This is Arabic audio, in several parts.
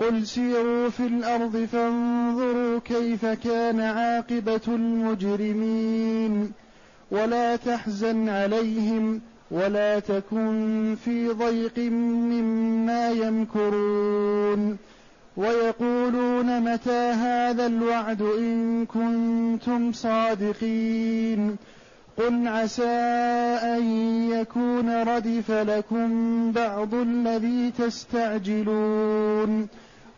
قل سيروا في الأرض فانظروا كيف كان عاقبة المجرمين. ولا تحزن عليهم ولا تكن في ضيق مما يمكرون. ويقولون متى هذا الوعد إن كنتم صادقين. قل عسى أن يكون ردف لكم بعض الذي تستعجلون.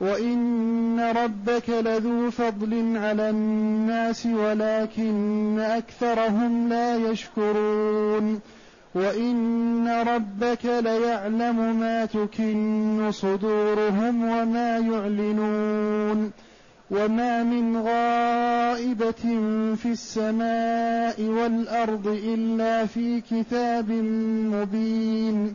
وان ربك لذو فضل على الناس ولكن اكثرهم لا يشكرون وان ربك ليعلم ما تكن صدورهم وما يعلنون وما من غائبه في السماء والارض الا في كتاب مبين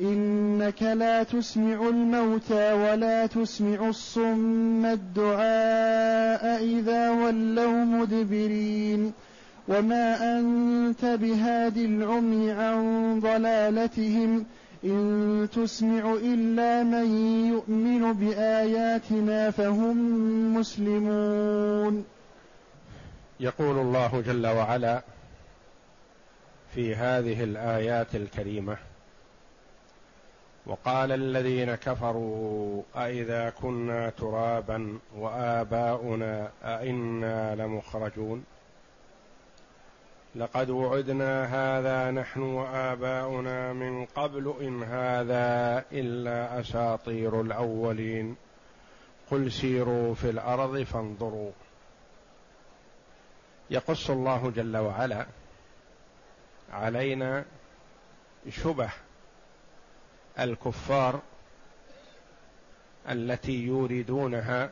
إنك لا تسمع الموتى ولا تسمع الصم الدعاء إذا ولوا مدبرين وما أنت بهاد العمي عن ضلالتهم إن تسمع إلا من يؤمن بآياتنا فهم مسلمون. يقول الله جل وعلا في هذه الآيات الكريمة وقال الذين كفروا أإذا كنا ترابا وآباؤنا أئنا لمخرجون لقد وعدنا هذا نحن وآباؤنا من قبل إن هذا إلا أساطير الأولين قل سيروا في الأرض فانظروا. يقص الله جل وعلا علينا شبه الكفار التي يوردونها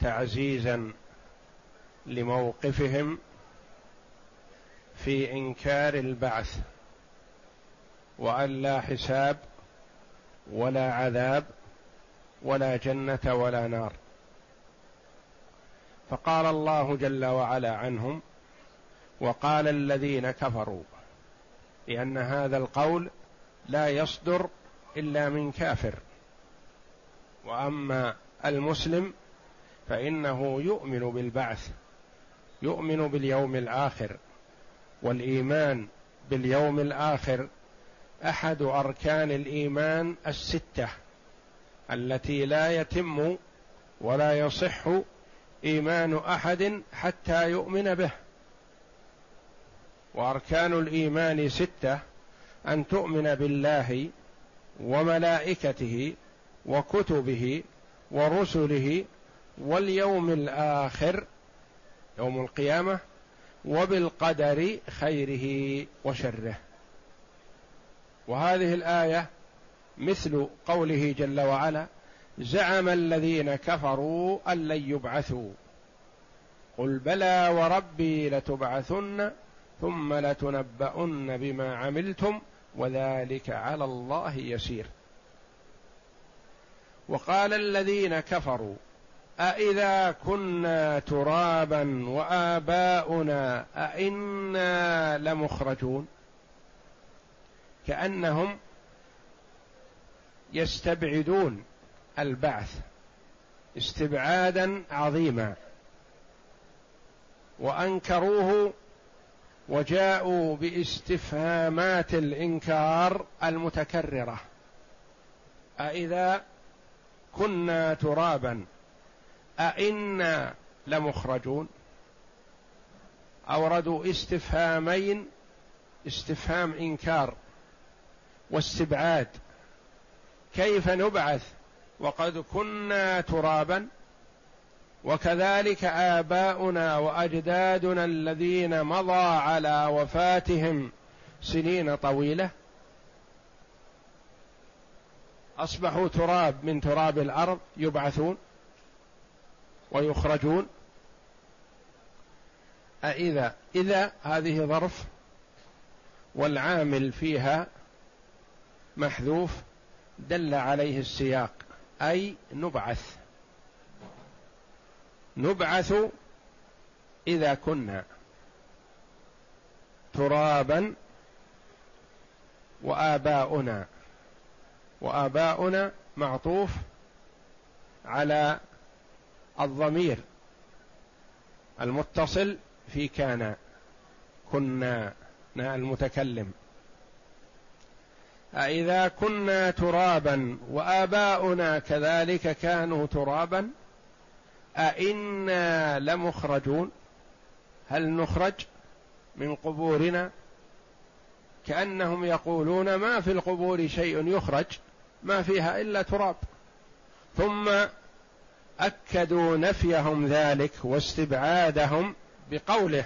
تعزيزا لموقفهم في إنكار البعث وأن لا حساب ولا عذاب ولا جنة ولا نار. فقال الله جل وعلا عنهم وقال الذين كفروا لأن هذا القول لا يصدر إلا من كافر. وأما المسلم فإنه يؤمن بالبعث يؤمن باليوم الآخر والإيمان باليوم الآخر. أحد أركان الإيمان الستة التي لا يتم ولا يصح إيمان أحد حتى يؤمن به. وأركان الإيمان ستة أن تؤمن بالله وملائكته وكتبه ورسله واليوم الآخر يوم القيامة وبالقدر خيره وشره. وهذه الآية مثل قوله جل وعلا زعم الذين كفروا أن لن يبعثوا. قل بلى وربي لتبعثن ثم لتنبؤن بما عملتم وذلك على الله يسير. وقال الذين كفروا أإذا كنا ترابا وآباؤنا أئنا لمخرجون؟ كأنهم يستبعدون البعث استبعادا عظيما. وأنكروه وجاءوا باستفهامات الإنكار المتكررة. أإذا كنا ترابا أئنا لمخرجون؟ أوردوا استفهامين استفهام إنكار واستبعاد. كيف نبعث وقد كنا ترابا؟ وكذلك آباؤنا وأجدادنا الذين مضى على وفاتهم سنين طويلة أصبحوا تراب من تراب الأرض يبعثون ويخرجون. أإذا إذا هذه ظرف والعامل فيها محذوف دل عليه السياق أي نبعث. نبعث إذا كنا ترابا وآباؤنا. وآباؤنا معطوف على الضمير المتصل في كان. كنا المتكلم. أإذا كنا ترابا وآباؤنا كذلك كانوا ترابا أئنا لمخرجون؟ هل نخرج من قبورنا؟ كأنهم يقولون ما في القبور شيء يخرج ما فيها إلا تراب. ثم أكدوا نفيهم ذلك واستبعادهم بقوله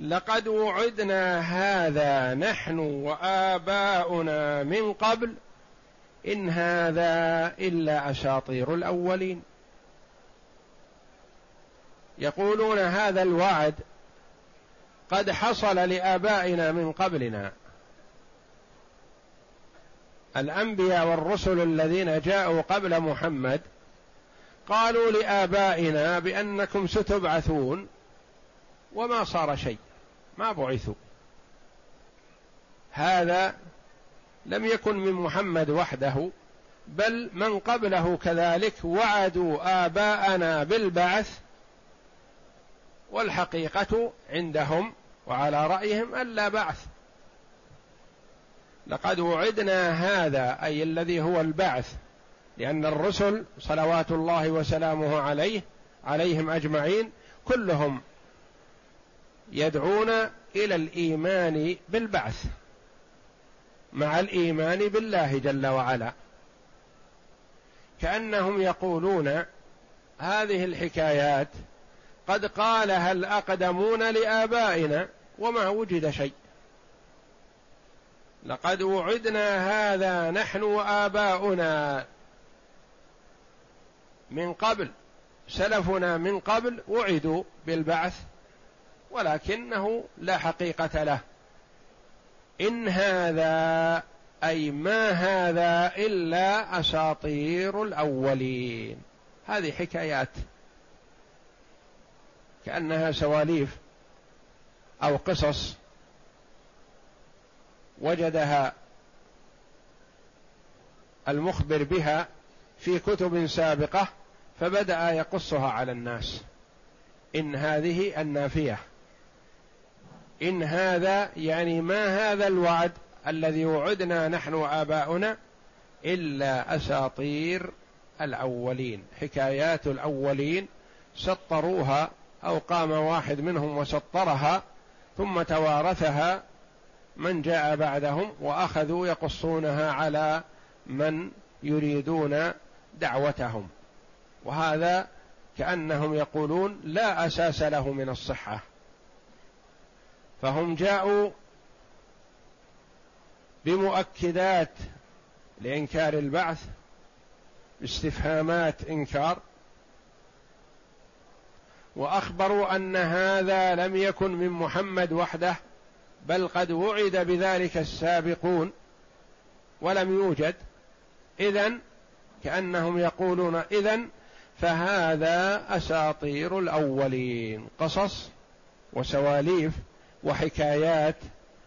لقد وعدنا هذا نحن وآباؤنا من قبل إن هذا إلا أساطير الأولين. يقولون هذا الوعد قد حصل لآبائنا من قبلنا. الأنبياء والرسل الذين جاءوا قبل محمد قالوا لآبائنا بأنكم ستبعثون وما صار شيء ما بعثوا. هذا لم يكن من محمد وحده بل من قبله كذلك وعدوا آباءنا بالبعث والحقيقة عندهم وعلى رأيهم ألا بعث. لقد وعدنا هذا أي الذي هو البعث لأن الرسل صلوات الله وسلامه عليه عليهم أجمعين كلهم يدعون إلى الإيمان بالبعث مع الإيمان بالله جل وعلا. كأنهم يقولون هذه الحكايات قد قالها الاقدمون لآبائنا وما وجد شيء. لقد وعدنا هذا نحن وآباؤنا. من قبل سلفنا من قبل وعدوا بالبعث ولكنه لا حقيقة له. إن هذا أي ما هذا إلا أساطير الأولين. هذه حكايات كأنها سواليف أو قصص وجدها المخبر بها في كتب سابقة فبدأ يقصها على الناس. إن هذه النافية. إن هذا يعني ما هذا الوعد الذي وعدنا نحن وآباؤنا إلا أساطير الأولين حكايات الأولين سطروها أو قام واحد منهم وسطرها ثم توارثها من جاء بعدهم وأخذوا يقصونها على من يريدون دعوتهم. وهذا كأنهم يقولون لا أساس له من الصحة. فهم جاءوا بمؤكدات لإنكار البعث باستفهامات إنكار وأخبروا أن هذا لم يكن من محمد وحده بل قد وعد بذلك السابقون ولم يوجد. اذا كأنهم يقولون اذا فهذا أساطير الأولين قصص وسواليف وحكايات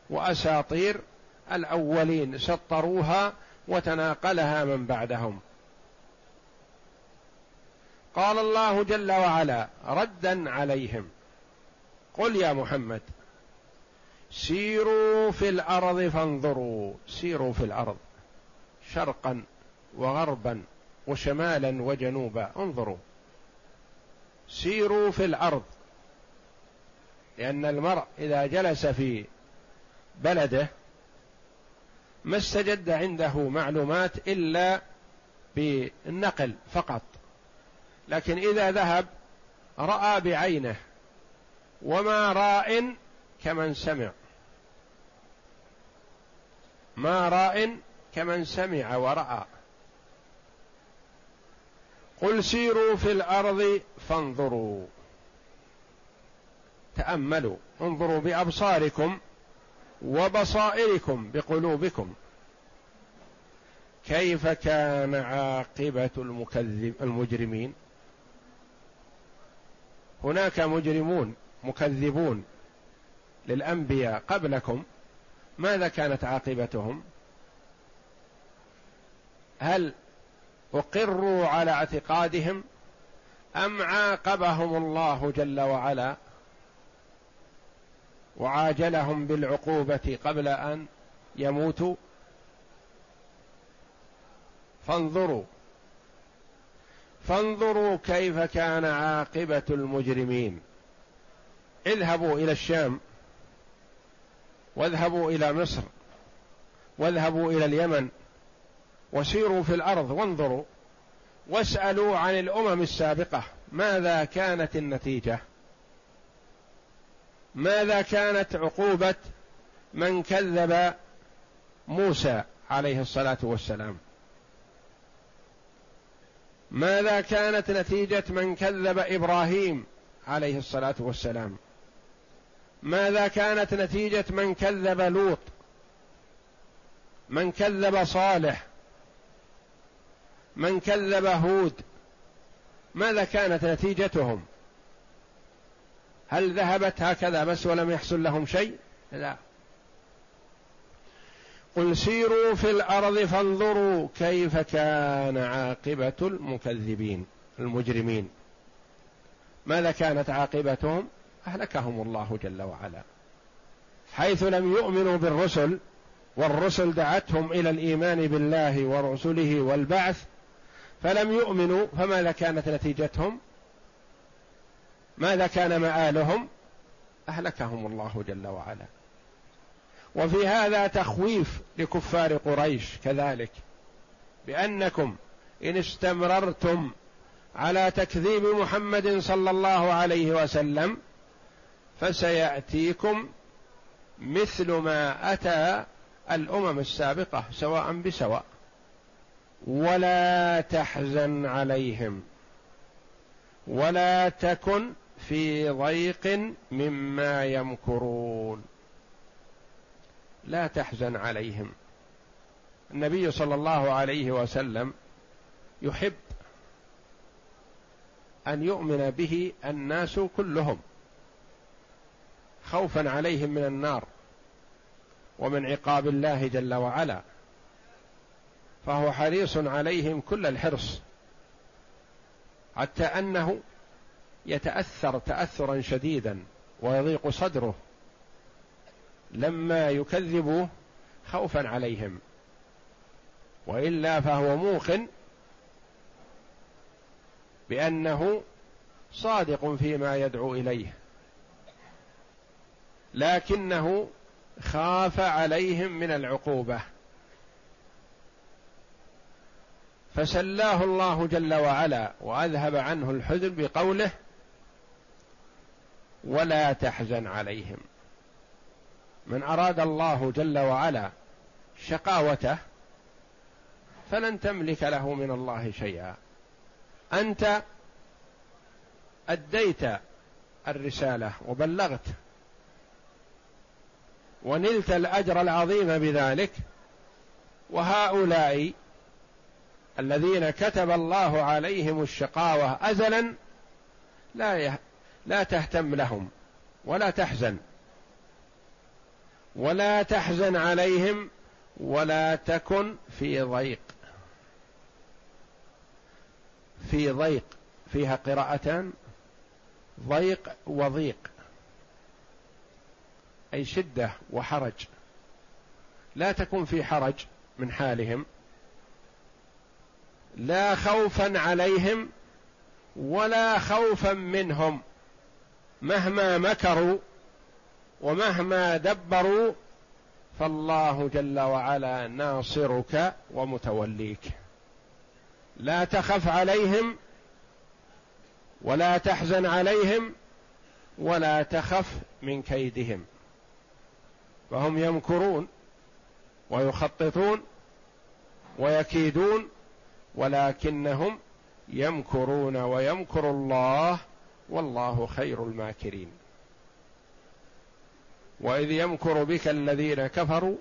وأساطير الأولين سطروها وتناقلها من بعدهم. قال الله جل وعلا ردا عليهم. قل يا محمد سيروا في الأرض فانظروا سيروا في الأرض شرقا وغربا وشمالا وجنوبا انظروا. سيروا في الأرض لأن المرء إذا جلس في بلده ما استجد عنده معلومات إلا بالنقل فقط. لكن إذا ذهب رأى بعينه وما راء كمن سمع. ما راء كمن سمع ورأى. قل سيروا في الأرض فانظروا. تأملوا. انظروا بأبصاركم وبصائركم بقلوبكم. كيف كان عاقبة المكذب المجرمين؟ هناك مجرمون مكذبون للأنبياء قبلكم ماذا كانت عاقبتهم؟ هل أقروا على اعتقادهم أم عاقبهم الله جل وعلا وعاجلهم بالعقوبة قبل أن يموتوا؟ فانظروا فانظروا كيف كان عاقبة المجرمين. اذهبوا إلى الشام واذهبوا إلى مصر واذهبوا إلى اليمن وسيروا في الأرض وانظروا واسألوا عن الأمم السابقة ماذا كانت النتيجة؟ ماذا كانت عقوبة من كذب موسى عليه الصلاة والسلام؟ ماذا كانت نتيجة من كذب إبراهيم عليه الصلاة والسلام؟ ماذا كانت نتيجة من كذب لوط؟ من كذب صالح؟ من كذب هود؟ ماذا كانت نتيجتهم؟ هل ذهبت هكذا بس ولم يحصل لهم شيء؟ لا. قل سيروا في الأرض فانظروا كيف كان عاقبة المكذبين المجرمين. ماذا كانت عاقبتهم؟ أهلكهم الله جل وعلا. حيث لم يؤمنوا بالرسل والرسل دعتهم إلى الإيمان بالله ورسله والبعث فلم يؤمنوا فماذا كانت نتيجتهم؟ ماذا كان مآلهم؟ أهلكهم الله جل وعلا. وفي هذا تخويف لكفار قريش كذلك بأنكم إن استمررتم على تكذيب محمد صلى الله عليه وسلم فسيأتيكم مثل ما أتى الأمم السابقة سواء بسواء ولا تحزن عليهم ولا تكن في ضيق مما يمكرون. لا تحزن عليهم. النبي صلى الله عليه وسلم يحب أن يؤمن به الناس كلهم خوفا عليهم من النار ومن عقاب الله جل وعلا فهو حريص عليهم كل الحرص حتى أنه يتأثر تاثرا شديدا ويضيق صدره. لما يكذبوه خوفا عليهم. وإلا فهو موقن بأنه صادق فيما يدعو إليه. لكنه خاف عليهم من العقوبة. فسلاه الله جل وعلا وأذهب عنه الحزن بقوله ولا تحزن عليهم. من أراد الله جل وعلا شقاوته فلن تملك له من الله شيئا. أنت أديت الرسالة وبلغت ونلت الأجر العظيم بذلك وهؤلاء الذين كتب الله عليهم الشقاوة ازلا لا لا تهتم لهم ولا تحزن. ولا تحزن عليهم ولا تكن في ضيق. في ضيق. فيها قراءتان. ضيق وضيق. أي شدة وحرج. لا تكن في حرج من حالهم. لا خوفا عليهم ولا خوفا منهم. مهما مكروا ومهما دبروا فالله جل وعلا ناصرك ومتوليك. لا تخف عليهم ولا تحزن عليهم ولا تخف من كيدهم. فهم يمكرون ويخططون ويكيدون ولكنهم يمكرون ويمكر الله والله خير الماكرين. وإذ يمكر بك الذين كفروا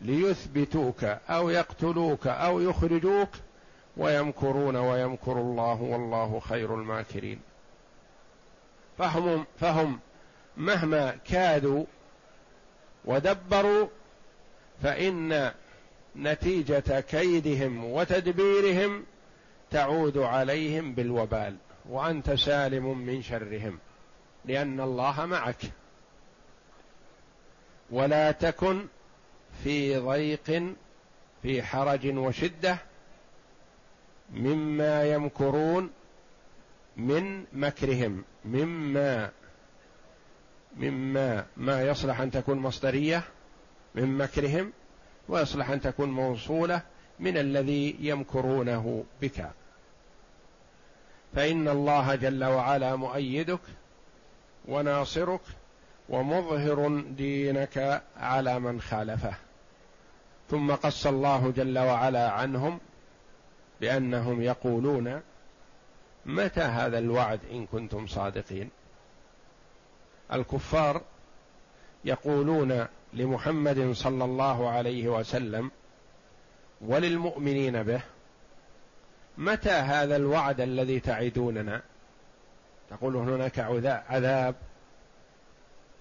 ليثبتوك أو يقتلوك أو يخرجوك ويمكرون ويمكر الله والله خير الماكرين. فهم فهم مهما كادوا ودبروا فإن نتيجة كيدهم وتدبيرهم تعود عليهم بالوبال وأنت سالم من شرهم لأن الله معك. ولا تكن في ضيق في حرج وشدة مما يمكرون من مكرهم مما مما ما يصلح أن تكون مصدرية من مكرهم ويصلح أن تكون موصولة من الذي يمكرونه بك. فإن الله جل وعلا مؤيدك وناصرك ومظهر دينك على من خالفه. ثم قص الله جل وعلا عنهم بأنهم يقولون متى هذا الوعد إن كنتم صادقين؟ الكفار يقولون لمحمد صلى الله عليه وسلم وللمؤمنين به متى هذا الوعد الذي تعدوننا؟ تقول هناك عذاب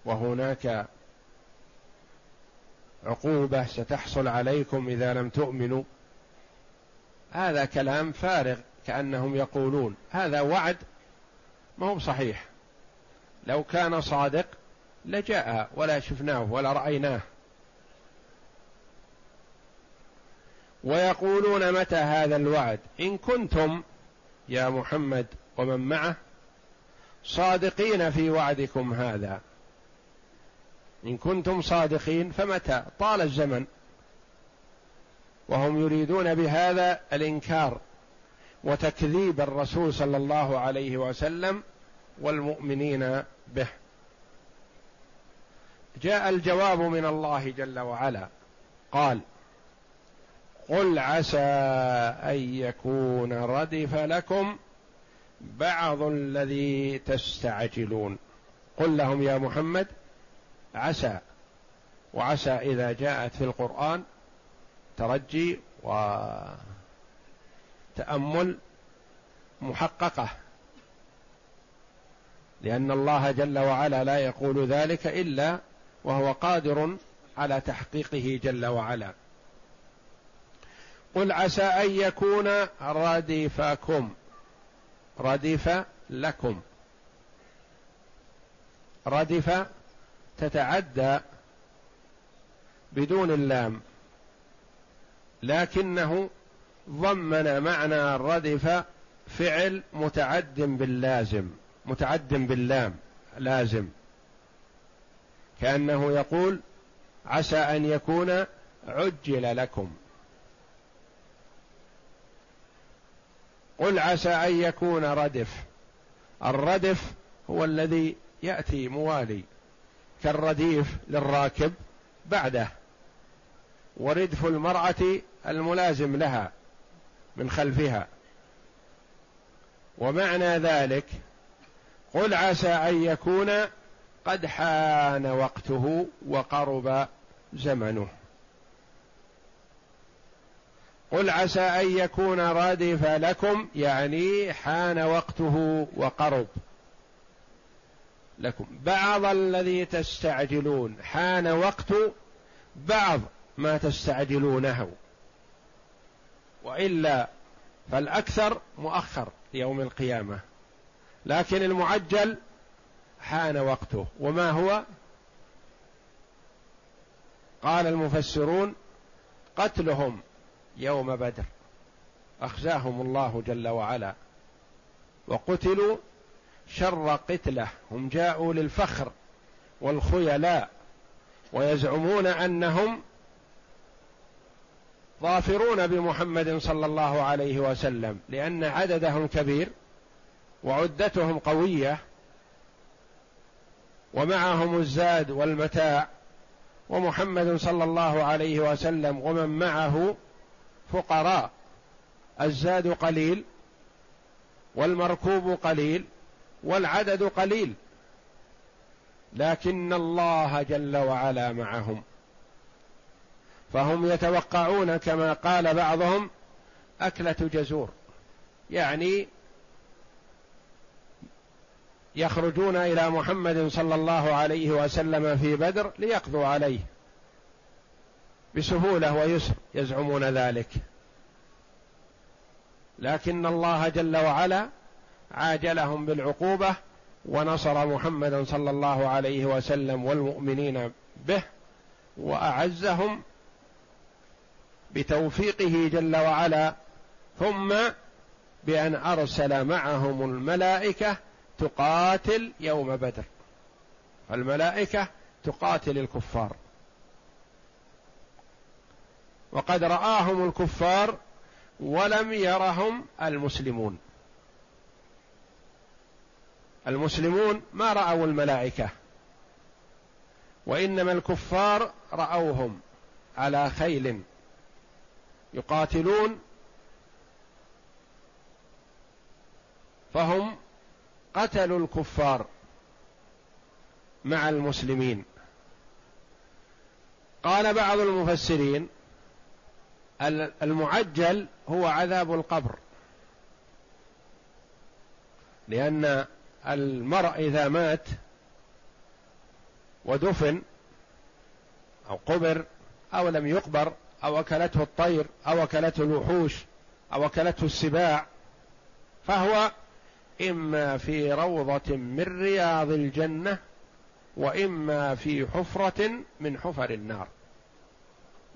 وهناك عقوبة ستحصل عليكم إذا لم تؤمنوا. هذا كلام فارغ كأنهم يقولون. هذا وعد ما هو صحيح لو كان صادق لجاء ولا شفناه ولا رأيناه. ويقولون متى هذا الوعد؟ إن كنتم يا محمد ومن معه صادقين في وعدكم هذا. إن كنتم صادقين فمتى؟ طال الزمن. وهم يريدون بهذا الإنكار وتكذيب الرسول صلى الله عليه وسلم والمؤمنين به. جاء الجواب من الله جل وعلا. قال قل عسى أن يكون ردف لكم بعض الذي تستعجلون. قل لهم يا محمد عسى وعسى إذا جاءت في القرآن ترجي وتأمل محققة. لأن الله جل وعلا لا يقول ذلك إلا وهو قادر على تحقيقه جل وعلا. قل عسى أن يكون رديفكم ردف لكم. ردف تتعدى بدون اللام لكنه ضمن معنى ردف فعل متعد باللازم متعد باللام لازم. كأنه يقول عسى أن يكون عجل لكم. قل عسى أن يكون ردف. الردف هو الذي يأتي موالي. كالرديف للراكب بعده وردف المرأة الملازم لها من خلفها. ومعنى ذلك قل عسى أن يكون قد حان وقته وقرب زمنه. قل عسى أن يكون ردف لكم يعني حان وقته وقرب. لكم. بعض الذي تستعجلون حان وقت بعض ما تستعجلونه. وإلا فالأكثر مؤخر يوم القيامة. لكن المعجل حان وقته. وما هو؟ قال المفسرون قتلهم يوم بدر. أخزاهم الله جل وعلا. وقتلوا شر قتلة هم جاءوا للفخر والخيلاء ويزعمون أنهم ظافرون بمحمد صلى الله عليه وسلم لأن عددهم كبير وعدتهم قوية ومعهم الزاد والمتاع ومحمد صلى الله عليه وسلم ومن معه فقراء الزاد قليل والمركوب قليل والعدد قليل. لكن الله جل وعلا معهم. فهم يتوقعون كما قال بعضهم أكلة جزور. يعني يخرجون إلى محمد صلى الله عليه وسلم في بدر ليقضوا عليه. بسهولة ويسر يزعمون ذلك. لكن الله جل وعلا عاجلهم بالعقوبة ونصر محمدا صلى الله عليه وسلم والمؤمنين به وأعزهم بتوفيقه جل وعلا ثم بأن أرسل معهم الملائكة تقاتل يوم بدر. الملائكة تقاتل الكفار. وقد رآهم الكفار ولم يرهم المسلمون. المسلمون ما رأوا الملائكة وإنما الكفار رأوهم على خيل يقاتلون فهم قتلوا الكفار مع المسلمين. قال بعض المفسرين المعجل هو عذاب القبر لأن المرء إذا مات ودفن أو قبر أو لم يقبر أو أكلته الطير أو أكلته الوحوش أو أكلته السباع فهو إما في روضة من رياض الجنة وإما في حفرة من حفر النار.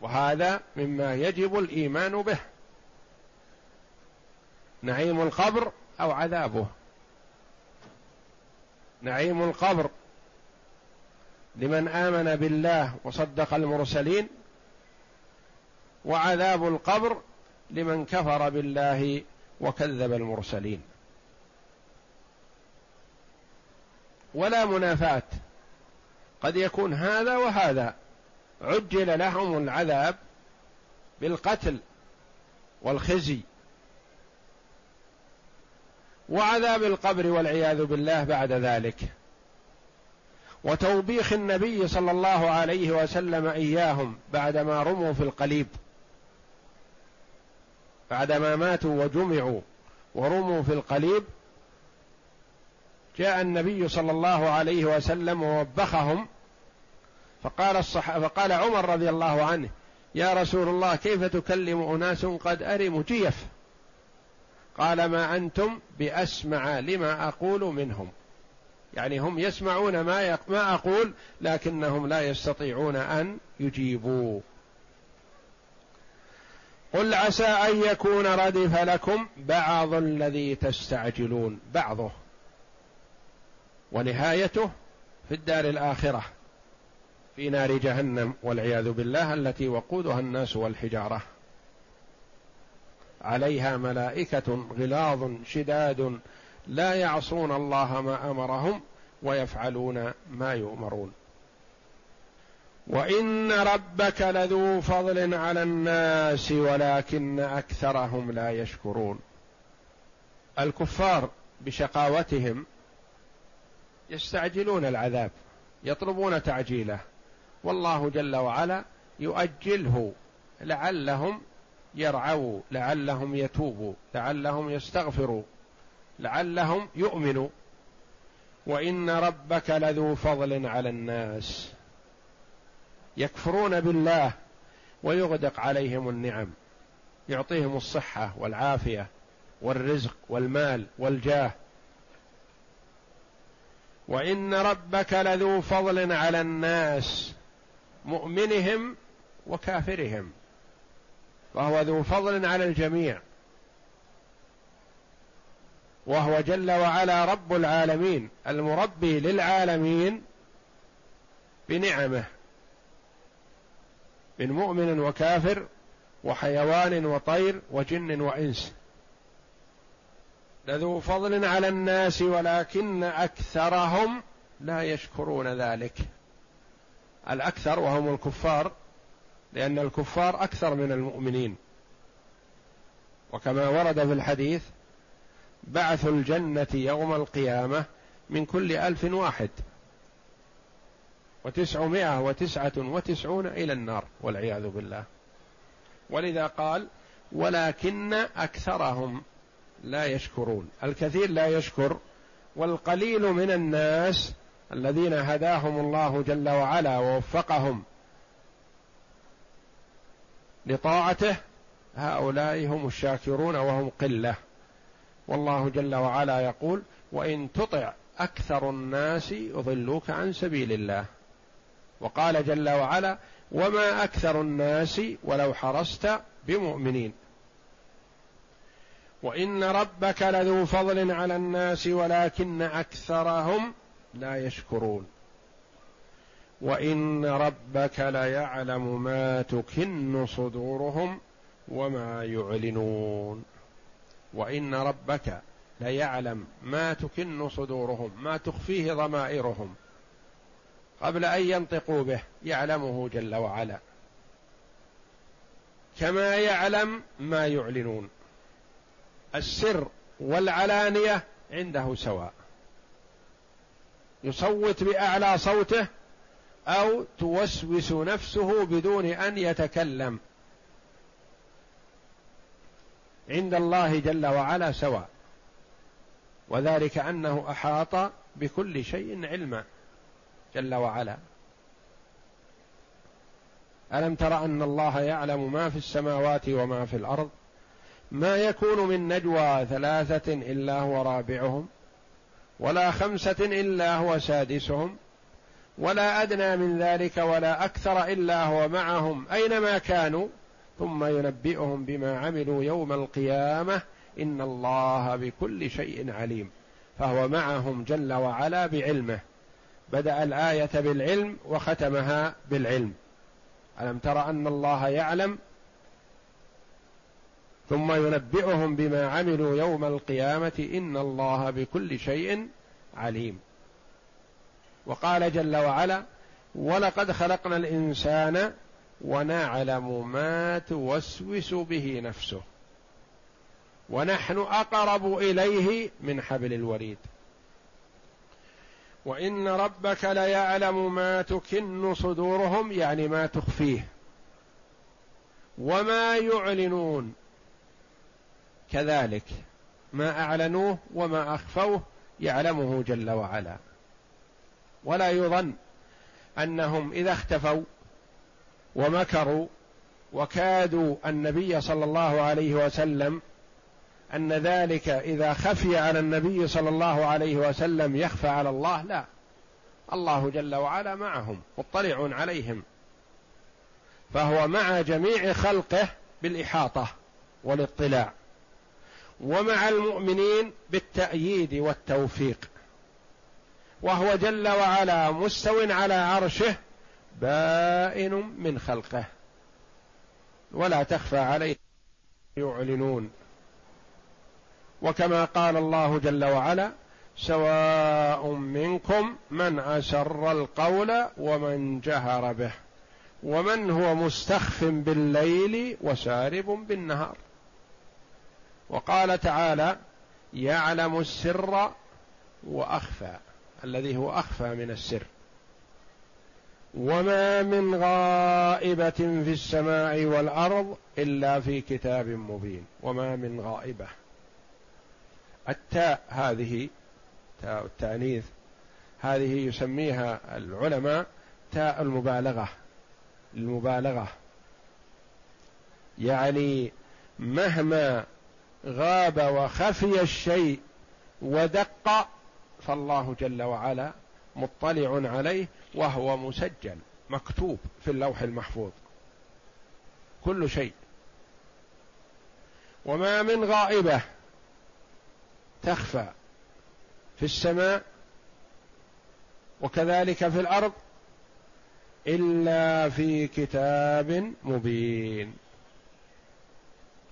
وهذا مما يجب الإيمان به. نعيم القبر أو عذابه. نعيم القبر لمن آمن بالله وصدق المرسلين وعذاب القبر لمن كفر بالله وكذب المرسلين. ولا منافاة. قد يكون هذا وهذا. عجل لهم العذاب بالقتل والخزي. وعذاب القبر والعياذ بالله بعد ذلك. وتوبيخ النبي صلى الله عليه وسلم إياهم بعدما رموا في القليب. بعدما ماتوا وجمعوا ورموا في القليب جاء النبي صلى الله عليه وسلم ووبخهم. فقال الصح... فقال عمر رضي الله عنه يا رسول الله كيف تكلم أناس قد أرموا جيف؟ قال ما أنتم بأسمع لما أقول منهم. يعني هم يسمعون ما ما أقول لكنهم لا يستطيعون أن يجيبوا قل عسى أن يكون ردف لكم بعض الذي تستعجلون بعضه. ونهايته في الدار الآخرة في نار جهنم والعياذ بالله التي وقودها الناس والحجارة. عليها ملائكة غلاظ شداد لا يعصون الله ما أمرهم ويفعلون ما يؤمرون. وإن ربك لذو فضل على الناس ولكن أكثرهم لا يشكرون. الكفار بشقاوتهم يستعجلون العذاب يطلبون تعجيله والله جل وعلا يؤجله لعلهم يرعوا لعلهم يتوبوا لعلهم يستغفروا لعلهم يؤمنوا. وإن ربك لذو فضل على الناس. يكفرون بالله ويغدق عليهم النعم. يعطيهم الصحة والعافية والرزق والمال والجاه. وإن ربك لذو فضل على الناس. مؤمنهم وكافرهم. وهو ذو فضل على الجميع. وهو جل وعلا رب العالمين المربي للعالمين بنعمه. من مؤمن وكافر وحيوان وطير وجن وإنس. لذو فضل على الناس ولكن أكثرهم لا يشكرون ذلك. الأكثر وهم الكفار لأن الكفار أكثر من المؤمنين. وكما ورد في الحديث بعث الجنة يوم القيامة من كل ألف واحد. وتسعمائة وتسعة وتسعون إلى النار والعياذ بالله. ولذا قال ولكن أكثرهم لا يشكرون. الكثير لا يشكر والقليل من الناس الذين هداهم الله جل وعلا ووفقهم لطاعته هؤلاء هم الشاكرون وهم قلة. والله جل وعلا يقول وإن تطع أكثر الناس يضلوك عن سبيل الله. وقال جل وعلا وما أكثر الناس ولو حرصت بمؤمنين. وإن ربك لذو فضل على الناس ولكن أكثرهم لا يشكرون. وإن ربك ليعلم ما تكن صدورهم وما يعلنون. وإن ربك ليعلم ما تكن صدورهم ما تخفيه ضمائرهم. قبل أن ينطقوا به يعلمه جل وعلا. كما يعلم ما يعلنون. السر والعلانية عنده سواء. يصوت بأعلى صوته أو توسوس نفسه بدون أن يتكلم. عند الله جل وعلا سواء. وذلك أنه أحاط بكل شيء علما جل وعلا. ألم تر أن الله يعلم ما في السماوات وما في الأرض؟ ما يكون من نجوى ثلاثة إلا هو رابعهم ولا خمسة إلا هو سادسهم ولا أدنى من ذلك ولا أكثر إلا هو معهم. أينما كانوا ثم ينبئهم بما عملوا يوم القيامة إن الله بكل شيء عليم. فهو معهم جل وعلا بعلمه. بدأ الآية بالعلم وختمها بالعلم. ألم تر أن الله يعلم؟ ثم ينبئهم بما عملوا يوم القيامة إن الله بكل شيء عليم. وقال جل وعلا ولقد خلقنا الإنسان ونعلم ما توسوس به نفسه ونحن أقرب إليه من حبل الوريد. وإن ربك ليعلم ما تكن صدورهم يعني ما تخفيه وما يعلنون. كذلك ما أعلنوه وما أخفوه يعلمه جل وعلا. ولا يظن أنهم إذا اختفوا ومكروا وكادوا النبي صلى الله عليه وسلم أن ذلك إذا خفي على النبي صلى الله عليه وسلم يخفى على الله لا. الله جل وعلا معهم مطلع عليهم. فهو مع جميع خلقه بالإحاطة والاطلاع ومع المؤمنين بالتأييد والتوفيق. وهو جل وعلا مستو على عرشه بائن من خلقه. ولا تخفى عليه يعلنون. وكما قال الله جل وعلا سواء منكم من أسر القول ومن جهر به ومن هو مستخف بالليل وسارب بالنهار. وقال تعالى يعلم السر وأخفى. الذي هو أخفى من السر. وما من غائبة في السماء والأرض إلا في كتاب مبين. وما من غائبة. التاء هذه تاء التأنيث هذه يسميها العلماء تاء المبالغة. المبالغة. يعني مهما غاب وخفي الشيء ودق فالله جل وعلا مطلع عليه وهو مسجل مكتوب في اللوح المحفوظ. كل شيء. وما من غائبة تخفى في السماء وكذلك في الأرض إلا في كتاب مبين.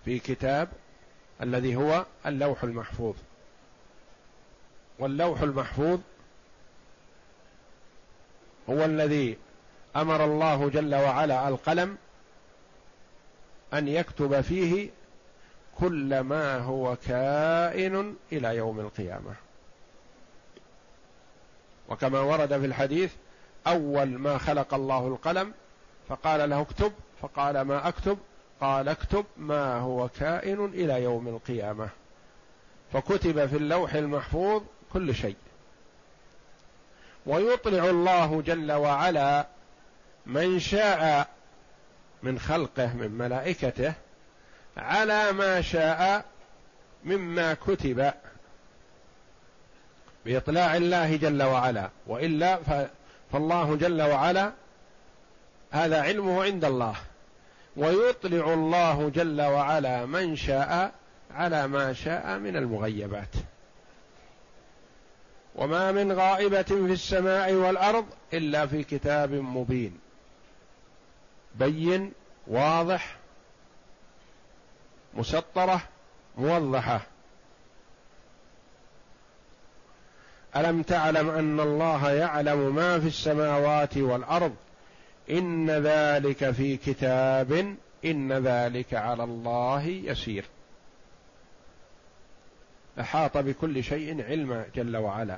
في كتاب الذي هو اللوح المحفوظ. واللوح المحفوظ هو الذي أمر الله جل وعلا القلم أن يكتب فيه كل ما هو كائن إلى يوم القيامة. وكما ورد في الحديث أول ما خلق الله القلم فقال له اكتب فقال ما أكتب؟ قال اكتب ما هو كائن إلى يوم القيامة. فكتب في اللوح المحفوظ كل شيء. ويطلع الله جل وعلا من شاء من خلقه من ملائكته على ما شاء مما كتب بإطلاع الله جل وعلا. وإلا فالله جل وعلا هذا علمه عند الله. ويطلع الله جل وعلا من شاء على ما شاء من المغيبات. وما من غائبة في السماء والأرض إلا في كتاب مبين. بين واضح مسطرة موضحة. ألم تعلم أن الله يعلم ما في السماوات والأرض؟ إن ذلك في كتاب إن ذلك على الله يسير. أحاط بكل شيء علما جل وعلا.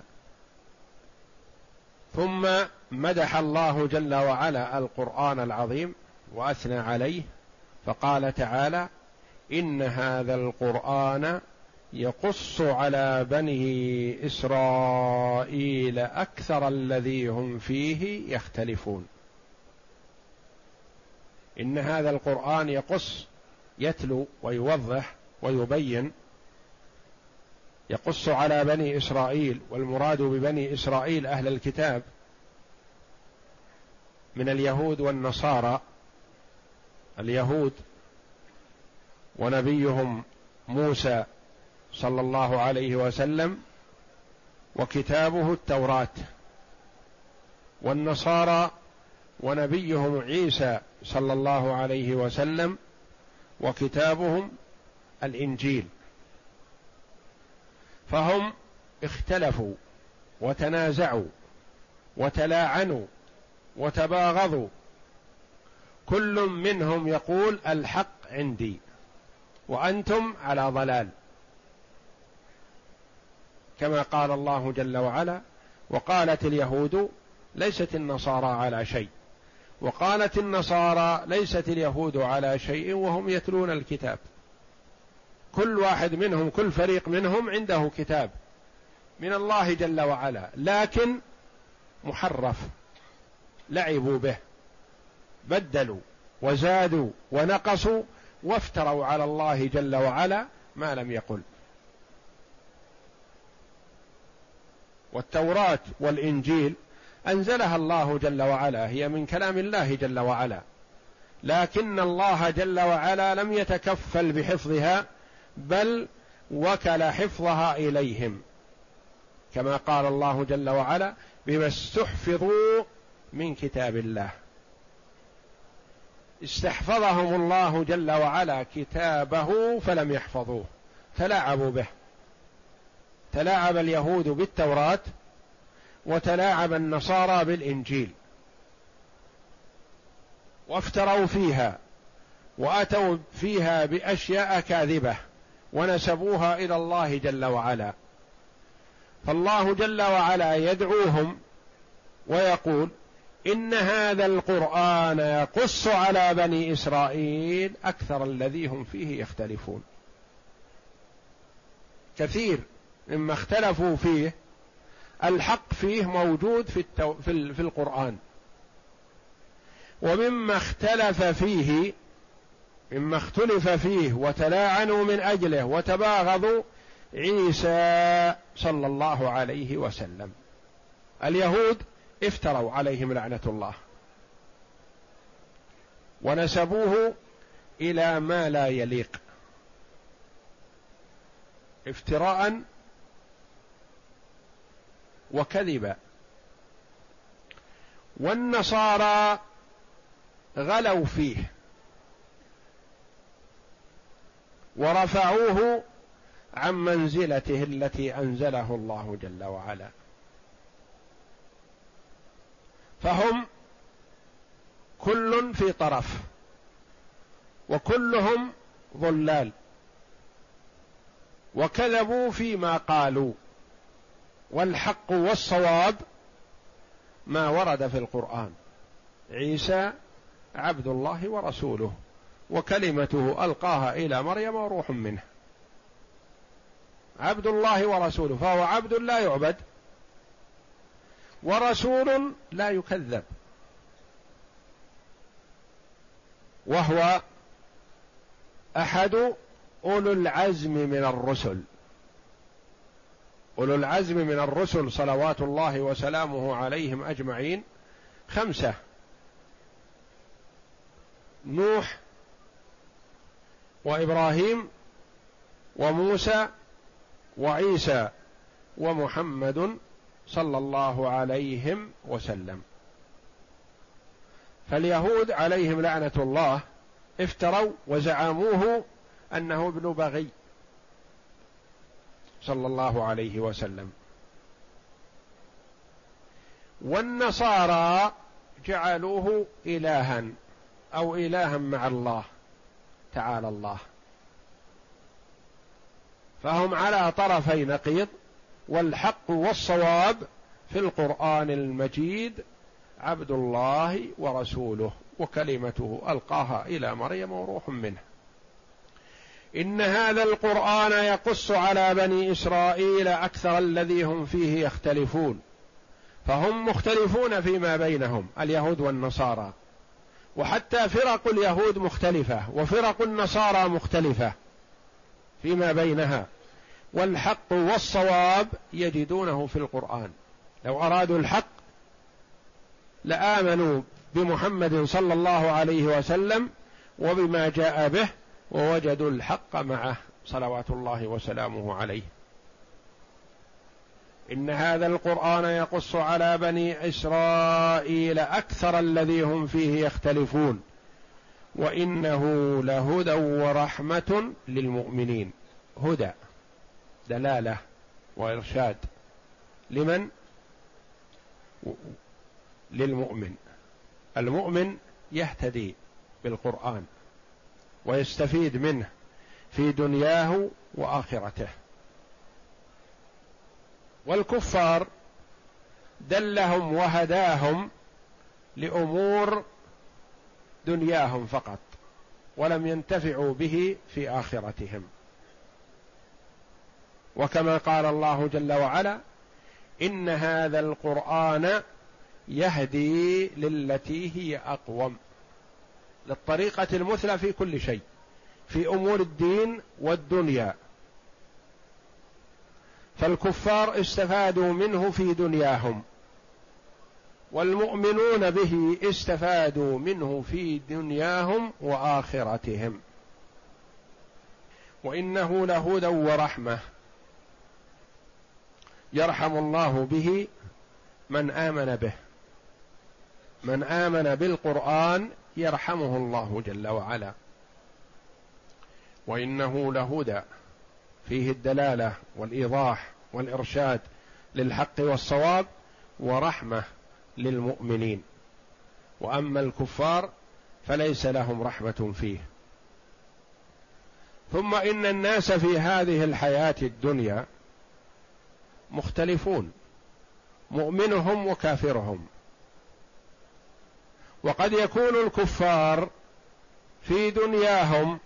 ثم مدح الله جل وعلا القرآن العظيم وأثنى عليه فقال تعالى إن هذا القرآن يقص على بني إسرائيل أكثر الذي هم فيه يختلفون. إن هذا القرآن يقص يتلو ويوضح ويبين يقص على بني إسرائيل والمراد ببني إسرائيل أهل الكتاب من اليهود والنصارى. اليهود ونبيهم موسى صلى الله عليه وسلم وكتابه التوراة. والنصارى ونبيهم عيسى صلى الله عليه وسلم وكتابهم الإنجيل. فهم اختلفوا وتنازعوا وتلاعنوا وتباغضوا. كل منهم يقول الحق عندي وأنتم على ضلال. كما قال الله جل وعلا وقالت اليهود ليست النصارى على شيء. وقالت النصارى ليست اليهود على شيء وهم يتلون الكتاب. كل واحد منهم كل فريق منهم عنده كتاب من الله جل وعلا لكن محرف لعبوا به بدلوا وزادوا ونقصوا وافتروا على الله جل وعلا ما لم يقل. والتوراة والإنجيل أنزلها الله جل وعلا هي من كلام الله جل وعلا لكن الله جل وعلا لم يتكفل بحفظها بل وكل حفظها إليهم. كما قال الله جل وعلا بما استحفظوا من كتاب الله. استحفظهم الله جل وعلا كتابه فلم يحفظوه. تلاعبوا به. تلاعب اليهود بالتوراة وتلاعب النصارى بالإنجيل. وافتروا فيها وأتوا فيها بأشياء كاذبة. ونسبوها إلى الله جل وعلا فالله جل وعلا يدعوهم ويقول إن هذا القرآن يقص على بني إسرائيل أكثر الذي هم فيه يختلفون كثير مما اختلفوا فيه الحق فيه موجود في, التو... في. في القرآن ومما اختلف فيه مما اختلف فيه وتلاعنوا من أجله وتباغضوا عيسى صلى الله عليه وسلم. اليهود افتروا عليهم لعنة الله ونسبوه إلى ما لا يليق. افتراء وكذبا والنصارى غلوا فيه. ورفعوه عن منزلته التي أنزله الله جل وعلا. فهم كل في طرف وكلهم ضلال وكذبوا فيما قالوا والحق والصواب ما ورد في القرآن. عيسى عبد الله ورسوله. وكلمته ألقاها إلى مريم وروح منه. عبد الله ورسوله فهو عبد لا يعبد ورسول لا يكذب وهو أحد أولو العزم من الرسل. أولو العزم من الرسل صلوات الله وسلامه عليهم أجمعين. خمسة نوح وإبراهيم وموسى وعيسى ومحمد صلى الله عليهم وسلم. فاليهود عليهم لعنة الله افتروا وزعموه أنه ابن بغي صلى الله عليه وسلم. والنصارى جعلوه الها أو الها مع الله. تعالى الله. فهم على طرفي نقيض والحق والصواب في القرآن المجيد عبد الله ورسوله وكلمته ألقاها إلى مريم وروح منه. إن هذا القرآن يقص على بني إسرائيل أكثر الذي هم فيه يختلفون. فهم مختلفون فيما بينهم اليهود والنصارى. وحتى فرق اليهود مختلفة وفرق النصارى مختلفة فيما بينها. والحق والصواب يجدونه في القرآن. لو أرادوا الحق لآمنوا بمحمد صلى الله عليه وسلم وبما جاء به ووجدوا الحق معه صلوات الله وسلامه عليه. إن هذا القرآن يقص على بني إسرائيل أكثر الذي هم فيه يختلفون وإنه لهدى ورحمة للمؤمنين. هدى دلالة وإرشاد. لمن؟ للمؤمن. المؤمن يهتدي بالقرآن ويستفيد منه في دنياه وآخرته. والكفار دلهم وهداهم لأمور دنياهم فقط ولم ينتفعوا به في آخرتهم. وكما قال الله جل وعلا إن هذا القرآن يهدي للتي هي أقوم للطريقة المثلى في كل شيء في أمور الدين والدنيا. فالكفار استفادوا منه في دنياهم والمؤمنون به استفادوا منه في دنياهم وآخرتهم. وإنه لهدى ورحمة. يرحم الله به من آمن به. من آمن بالقرآن يرحمه الله جل وعلا. وإنه لهدى. فيه الدلالة والإيضاح والإرشاد للحق والصواب ورحمة للمؤمنين. وأما الكفار فليس لهم رحمة فيه. ثم إن الناس في هذه الحياة الدنيا مختلفون مؤمنهم وكافرهم. وقد يكون الكفار في دنياهم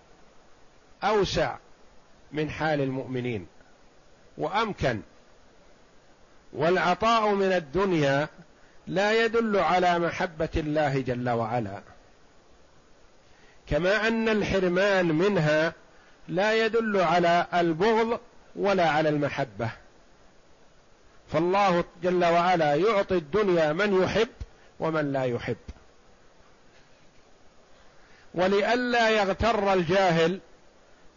أوسع من حال المؤمنين. وأمكن. والعطاء من الدنيا لا يدل على محبة الله جل وعلا. كما أن الحرمان منها لا يدل على البغض ولا على المحبة. فالله جل وعلا يعطي الدنيا من يحب ومن لا يحب. ولئلا يغتر الجاهل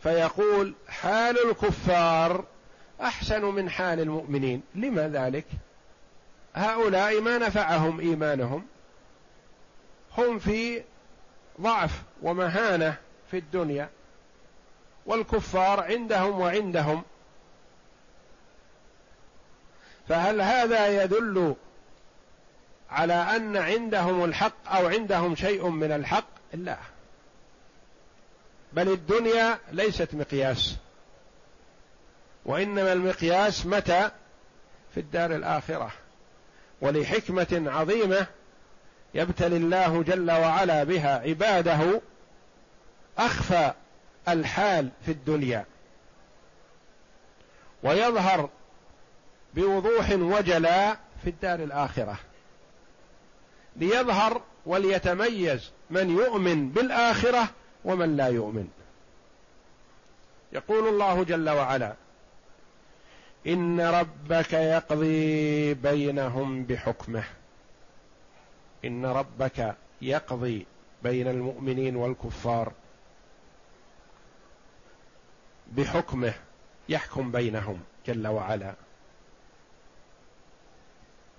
فيقول حال الكفار أحسن من حال المؤمنين. لما ذلك؟ هؤلاء ما نفعهم إيمانهم. هم في ضعف ومهانة في الدنيا. والكفار عندهم وعندهم. فهل هذا يدل على أن عندهم الحق أو عندهم شيء من الحق؟ لا. بل الدنيا ليست مقياس. وإنما المقياس متى؟ في الدار الآخرة. ولحكمة عظيمة يبتلي الله جل وعلا بها عباده أخفى الحال في الدنيا. ويظهر بوضوح وجلاء في الدار الآخرة. ليظهر وليتميز من يؤمن بالآخرة ومن لا يؤمن. يقول الله جل وعلا إن ربك يقضي بينهم بحكمه. إن ربك يقضي بين المؤمنين والكفار بحكمه يحكم بينهم جل وعلا.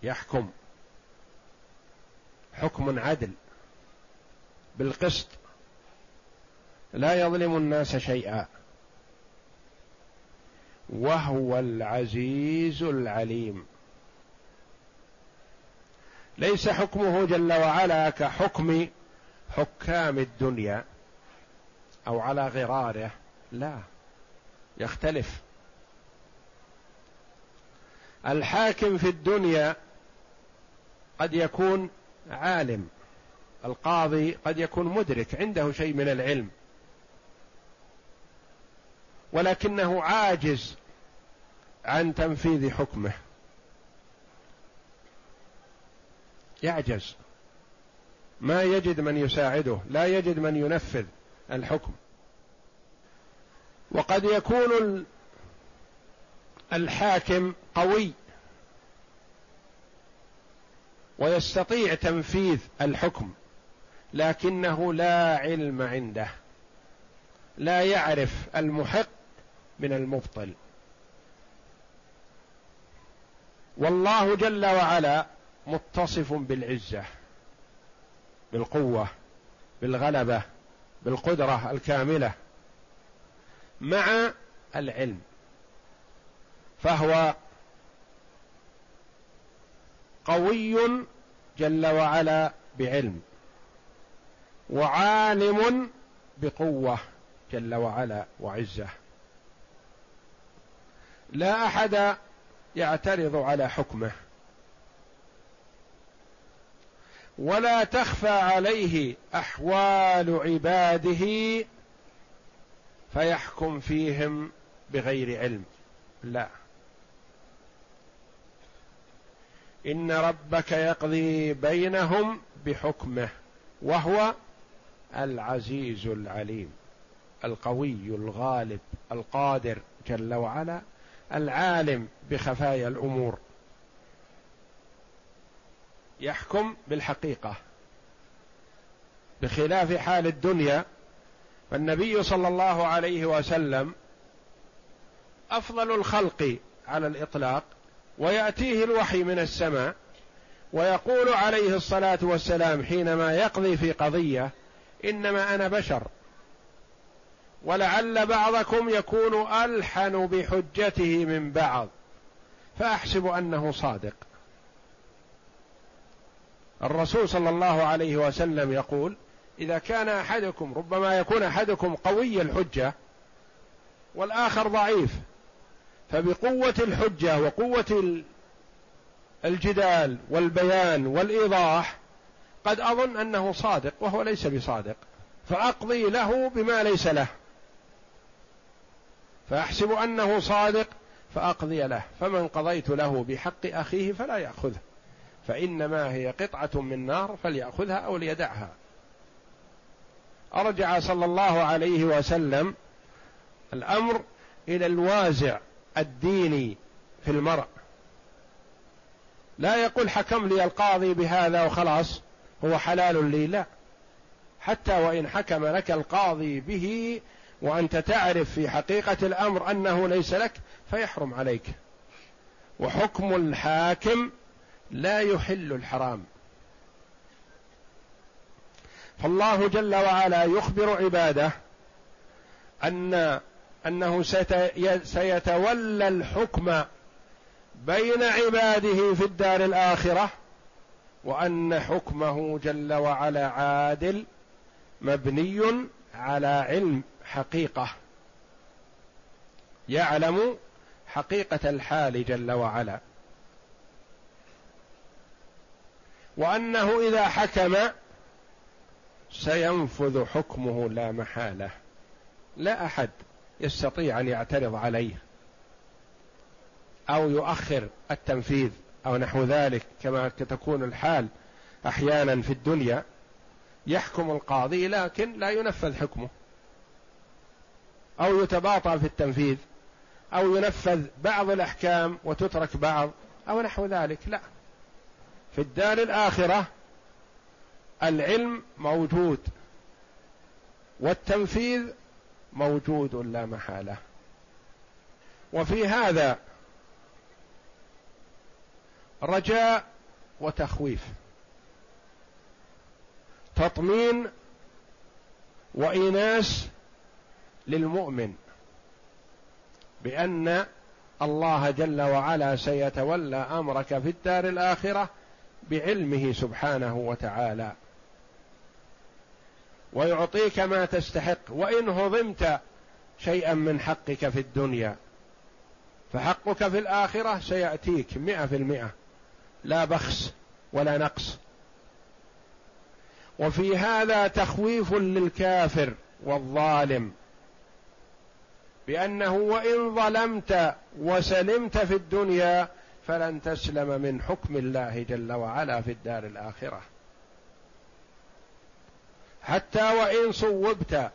يحكم. حكم عدل بالقسط لا يظلم الناس شيئا. وهو العزيز العليم. ليس حكمه جل وعلا كحكم حكام الدنيا أو على غراره لا يختلف. الحاكم في الدنيا قد يكون عالم القاضي قد يكون مدرك عنده شيء من العلم. ولكنه عاجز عن تنفيذ حكمه. يعجز. ما يجد من يساعده لا يجد من ينفذ الحكم. وقد يكون الحاكم قوي ويستطيع تنفيذ الحكم لكنه لا علم عنده لا يعرف المحق من المبطل. والله جل وعلا متصف بالعزة بالقوة بالغلبة بالقدرة الكاملة مع العلم. فهو قوي جل وعلا بعلم وعالم بقوة جل وعلا وعزة. لا أحد يعترض على حكمه. ولا تخفى عليه أحوال عباده فيحكم فيهم بغير علم. لا. إن ربك يقضي بينهم بحكمه وهو العزيز العليم القوي الغالب القادر جل وعلا. العالم بخفايا الأمور. يحكم بالحقيقة. بخلاف حال الدنيا فالنبي صلى الله عليه وسلم أفضل الخلق على الإطلاق ويأتيه الوحي من السماء ويقول عليه الصلاة والسلام حينما يقضي في قضية إنما أنا بشر. ولعل بعضكم يكون ألحن بحجته من بعض. فأحسب أنه صادق. الرسول صلى الله عليه وسلم يقول إذا كان أحدكم ربما يكون أحدكم قوي الحجة والآخر ضعيف فبقوة الحجة وقوة الجدال والبيان والإيضاح قد أظن أنه صادق وهو ليس بصادق فأقضي له بما ليس له. فأحسب أنه صادق فأقضي له. فمن قضيت له بحق أخيه فلا يأخذه. فإنما هي قطعة من نار فليأخذها أو ليدعها. أرجع صلى الله عليه وسلم الأمر إلى الوازع الديني في المرء. لا يقول حكم لي القاضي بهذا وخلاص هو حلال لي لا. حتى وإن حكم لك القاضي به وأنت تعرف في حقيقة الأمر أنه ليس لك فيحرم عليك. وحكم الحاكم لا يحل الحرام. فالله جل وعلا يخبر عباده ان أنه سيتولى الحكم بين عباده في الدار الآخرة وأن حكمه جل وعلا عادل مبني على علم حقيقة. يعلم حقيقة الحال جل وعلا. وأنه إذا حكم سينفذ حكمه لا محالة. لا أحد يستطيع أن يعترض عليه أو يؤخر التنفيذ أو نحو ذلك كما تكون الحال أحيانا في الدنيا. يحكم القاضي لكن لا ينفذ حكمه. أو يتباطأ في التنفيذ أو ينفذ بعض الأحكام وتترك بعض أو نحو ذلك لا. في الدار الآخرة العلم موجود والتنفيذ موجود لا محالة. وفي هذا رجاء وتخويف. تطمين وإناس للمؤمن بأن الله جل وعلا سيتولى أمرك في الدار الآخرة بعلمه سبحانه وتعالى. ويعطيك ما تستحق وإن هضمت شيئا من حقك في الدنيا فحقك في الآخرة سيأتيك مئة في المئة. لا بخس ولا نقص. وفي هذا تخويف للكافر والظالم بأنه وإن ظلمت وسلمت في الدنيا فلن تسلم من حكم الله جل وعلا في الدار الآخرة. حتى وإن صوبت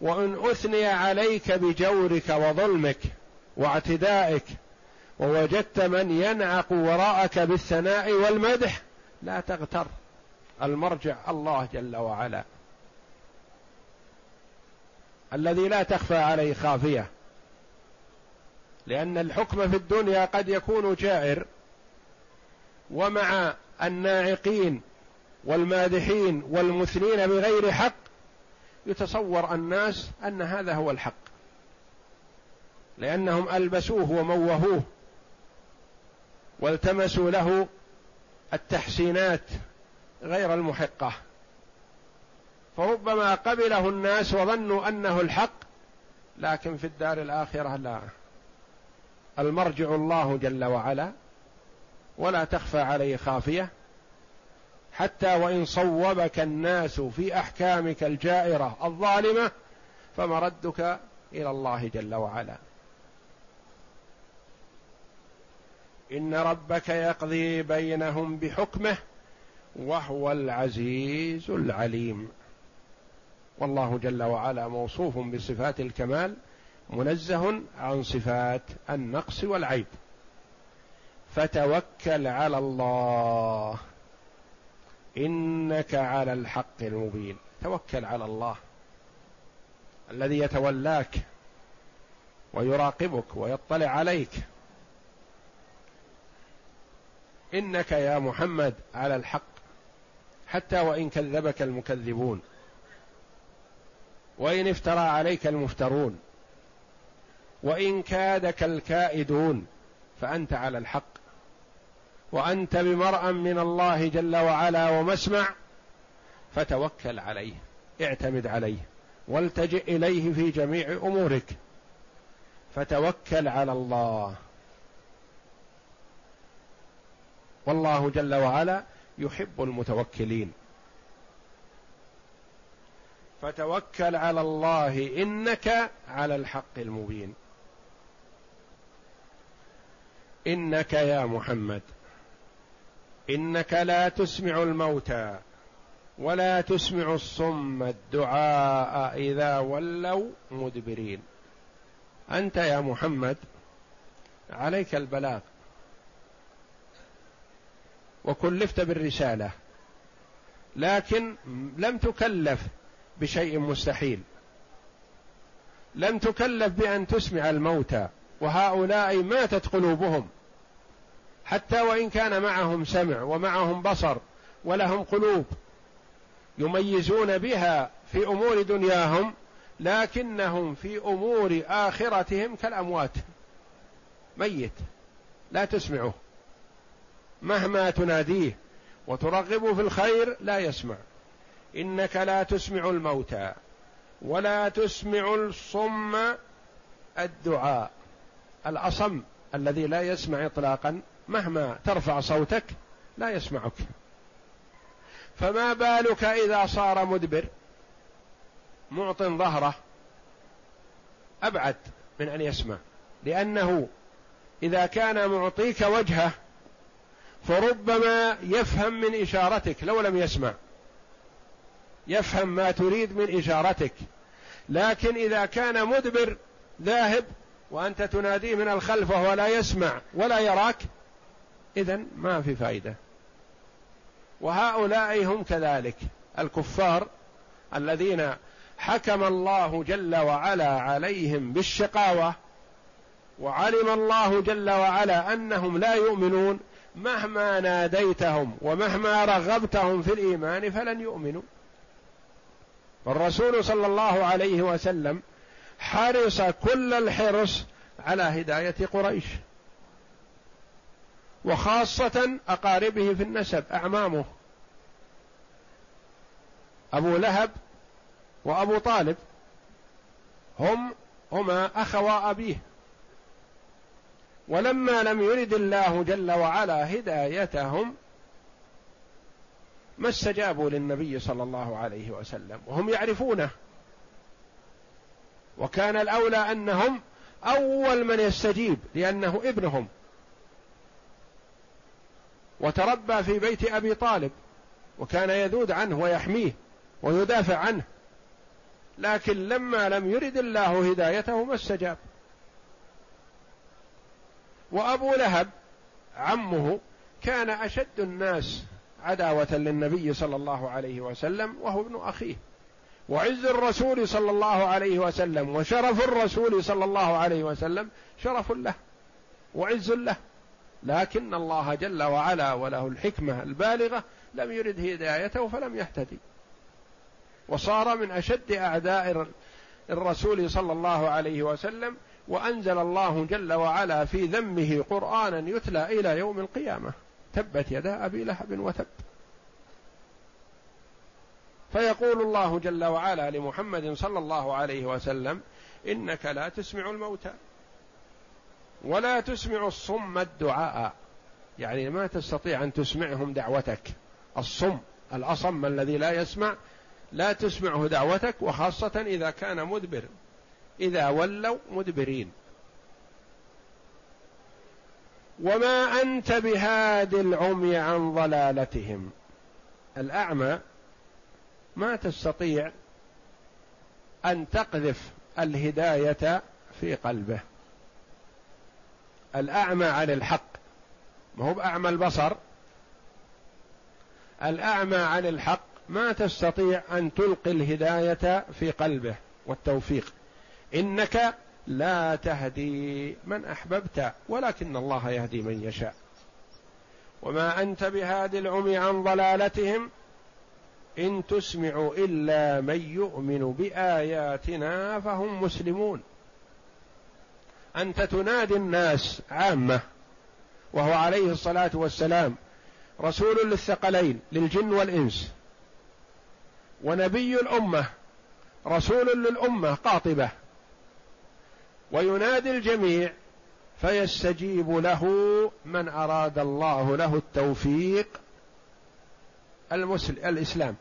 وإن أثني عليك بجورك وظلمك واعتدائك ووجدت من ينعق وراءك بالثناء والمدح لا تغتر. المرجع الله جل وعلا. الذي لا تخفى عليه خافية. لأن الحكم في الدنيا قد يكون جائر. ومع الناعقين والمادحين والمثنين بغير حق يتصور الناس أن هذا هو الحق. لأنهم ألبسوه وموهوه والتمسوا له التحسينات. غير المحقة. فربما قبله الناس وظنوا أنه الحق لكن في الدار الآخرة لا. المرجع الله جل وعلا ولا تخفى عليه خافية. حتى وإن صوبك الناس في أحكامك الجائرة الظالمة فمردك إلى الله جل وعلا. إن ربك يقضي بينهم بحكمه وهو العزيز العليم. والله جل وعلا موصوف بصفات الكمال منزه عن صفات النقص والعيب. فتوكل على الله. إنك على الحق المبين. توكل على الله. الذي يتولاك ويراقبك ويطلع عليك. إنك يا محمد على الحق حتى وإن كذبك المكذبون. وإن افترى عليك المفترون. وإن كادك الكائدون. فأنت على الحق. وأنت بمرأ من الله جل وعلا ومسمع. فتوكل عليه. اعتمد عليه. والتجئ إليه في جميع أمورك. فتوكل على الله. والله جل وعلا يحب المتوكلين. فتوكل على الله إنك على الحق المبين. إنك يا محمد إنك لا تسمع الموتى ولا تسمع الصم الدعاء إذا ولوا مدبرين. أنت يا محمد عليك البلاغ. وكلفت بالرسالة. لكن لم تكلف بشيء مستحيل. لم تكلف بأن تسمع الموتى وهؤلاء ماتت قلوبهم. حتى وإن كان معهم سمع ومعهم بصر ولهم قلوب يميزون بها في أمور دنياهم لكنهم في أمور آخرتهم كالأموات. ميت. لا تسمعه. مهما تناديه وترغبه في الخير لا يسمع. إنك لا تسمع الموتى ولا تسمع الصم الدعاء. الأصم الذي لا يسمع اطلاقا مهما ترفع صوتك لا يسمعك. فما بالك إذا صار مدبر؟ معط ظهره أبعد من أن يسمع لأنه إذا كان معطيك وجهه فربما يفهم من إشارتك لو لم يسمع. يفهم ما تريد من إشارتك. لكن إذا كان مدبر ذاهب وأنت تناديه من الخلف وهو لا يسمع ولا يراك اذا ما في فائدة. وهؤلاء هم كذلك الكفار الذين حكم الله جل وعلا عليهم بالشقاوة وعلم الله جل وعلا أنهم لا يؤمنون مهما ناديتهم ومهما رغبتهم في الإيمان فلن يؤمنوا. والرسول صلى الله عليه وسلم حرص كل الحرص على هداية قريش. وخاصة أقاربه في النسب أعمامه. أبو لهب وأبو طالب هم هما اخوا أبيه. ولما لم يرد الله جل وعلا هدايتهم ما استجابوا للنبي صلى الله عليه وسلم وهم يعرفونه. وكان الأولى أنهم أول من يستجيب لأنه ابنهم. وتربى في بيت أبي طالب وكان يذود عنه ويحميه ويدافع عنه. لكن لما لم يرد الله هدايته ما استجاب. وأبو لهب عمه كان أشد الناس عداوة للنبي صلى الله عليه وسلم وهو ابن أخيه. وعز الرسول صلى الله عليه وسلم وشرف الرسول صلى الله عليه وسلم شرف له وعز له. لكن الله جل وعلا وله الحكمة البالغة لم يرد هدايته فلم يهتدي. وصار من أشد أعداء الرسول صلى الله عليه وسلم وأنزل الله جل وعلا في ذمه قرآنا يتلى إلى يوم القيامة. تبت يدا أبي لهب وتب. فيقول الله جل وعلا لمحمد صلى الله عليه وسلم إنك لا تسمع الموتى ولا تسمع الصم الدعاء. يعني ما تستطيع أن تسمعهم دعوتك. الصم الأصم الذي لا يسمع لا تسمعه دعوتك وخاصة إذا كان مدبر. إذا ولوا مدبرين. وما أنت بهاد العمي عن ضلالتهم. الأعمى ما تستطيع أن تقذف الهداية في قلبه. الأعمى عن الحق. ما هو بأعمى البصر. الأعمى عن الحق ما تستطيع أن تلقي الهداية في قلبه والتوفيق. إنك لا تهدي من أحببت ولكن الله يهدي من يشاء. وما أنت بهادي العمي عن ضلالتهم إن تسمع إلا من يؤمن بآياتنا فهم مسلمون. أنت تنادي الناس عامة وهو عليه الصلاة والسلام رسول للثقلين للجن والإنس. ونبي الأمة رسول للأمة قاطبة. وينادي الجميع فيستجيب له من أراد الله له التوفيق المسلم الإسلام.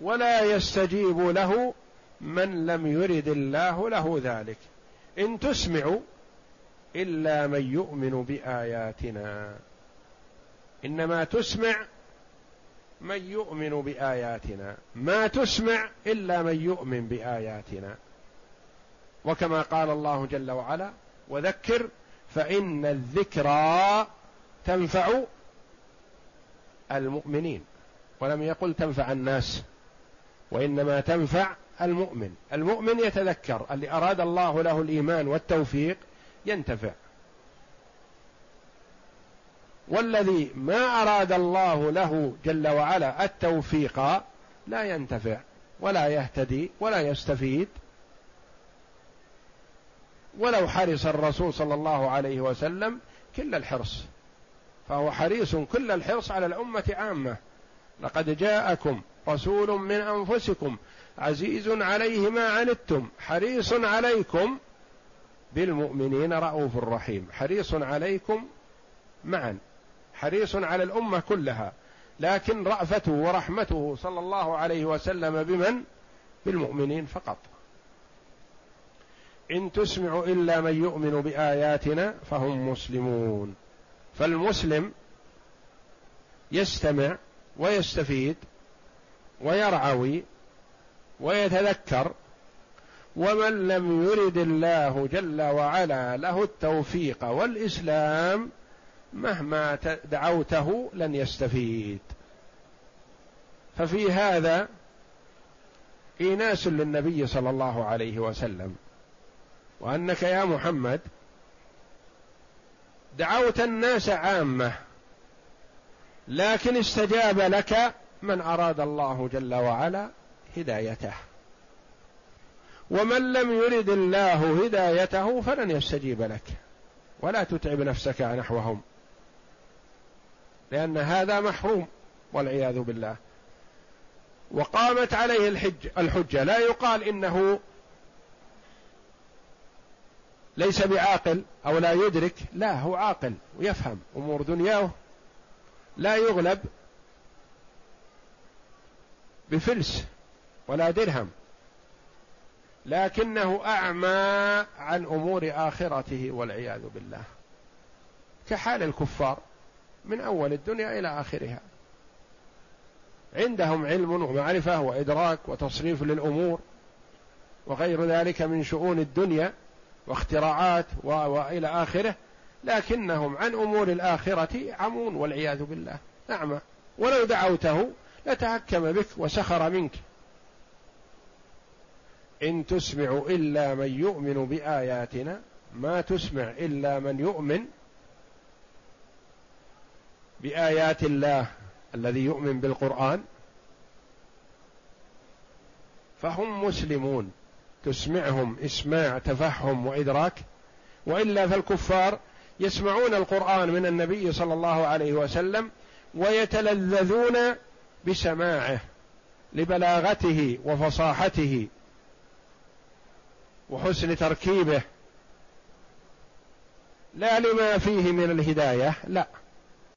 ولا يستجيب له من لم يرد الله له ذلك. إن تسمع إلا من يؤمن بآياتنا. إنما تسمع من يؤمن بآياتنا ما تسمع إلا من يؤمن بآياتنا. وكما قال الله جل وعلا وذكر فإن الذكرى تنفع المؤمنين. ولم يقل تنفع الناس وإنما تنفع المؤمن. المؤمن يتذكر اللي أراد الله له الإيمان والتوفيق ينتفع. والذي ما أراد الله له جل وعلا التوفيق لا ينتفع ولا يهتدي ولا يستفيد. ولو حرص الرسول صلى الله عليه وسلم كل الحرص فهو حريص كل الحرص على الأمة عامة. لقد جاءكم رسول من أنفسكم عزيز عليه ما عنتم حريص عليكم بالمؤمنين رؤوف رحيم حريص عليكم معا. حريص على الأمة كلها لكن رأفته ورحمته صلى الله عليه وسلم بمن؟ بالمؤمنين فقط. إن تسمع إلا من يؤمن بآياتنا فهم مسلمون. فالمسلم يستمع ويستفيد ويرعوي ويتذكر ومن لم يرد الله جل وعلا له التوفيق والإسلام مهما دعوته لن يستفيد. ففي هذا إيناس للنبي صلى الله عليه وسلم. وأنك يا محمد دعوت الناس عامة لكن استجاب لك من أراد الله جل وعلا هدايته. ومن لم يرد الله هدايته فلن يستجيب لك. ولا تتعب نفسك نحوهم. لأن هذا محروم والعياذ بالله. وقامت عليه الحج الحجة. لا يقال إنه ليس بعاقل أو لا يدرك. لا هو عاقل ويفهم أمور دنياه. لا يغلب بفلس ولا درهم. لكنه أعمى عن أمور آخرته والعياذ بالله. كحال الكفار. من أول الدنيا إلى آخرها. عندهم علم ومعرفة وإدراك وتصريف للأمور وغير ذلك من شؤون الدنيا واختراعات وإلى آخره لكنهم عن أمور الآخرة عمون والعياذ بالله. اعمى ولو دعوته لتهكم بك وسخر منك. إن تسمع إلا من يؤمن بآياتنا ما تسمع إلا من يؤمن بآيات الله الذي يؤمن بالقرآن فهم مسلمون تسمعهم إسماع تفهم وإدراك وإلا فالكفار يسمعون القرآن من النبي صلى الله عليه وسلم ويتلذذون بسماعه لبلاغته وفصاحته وحسن تركيبه. لا لما فيه من الهداية لا.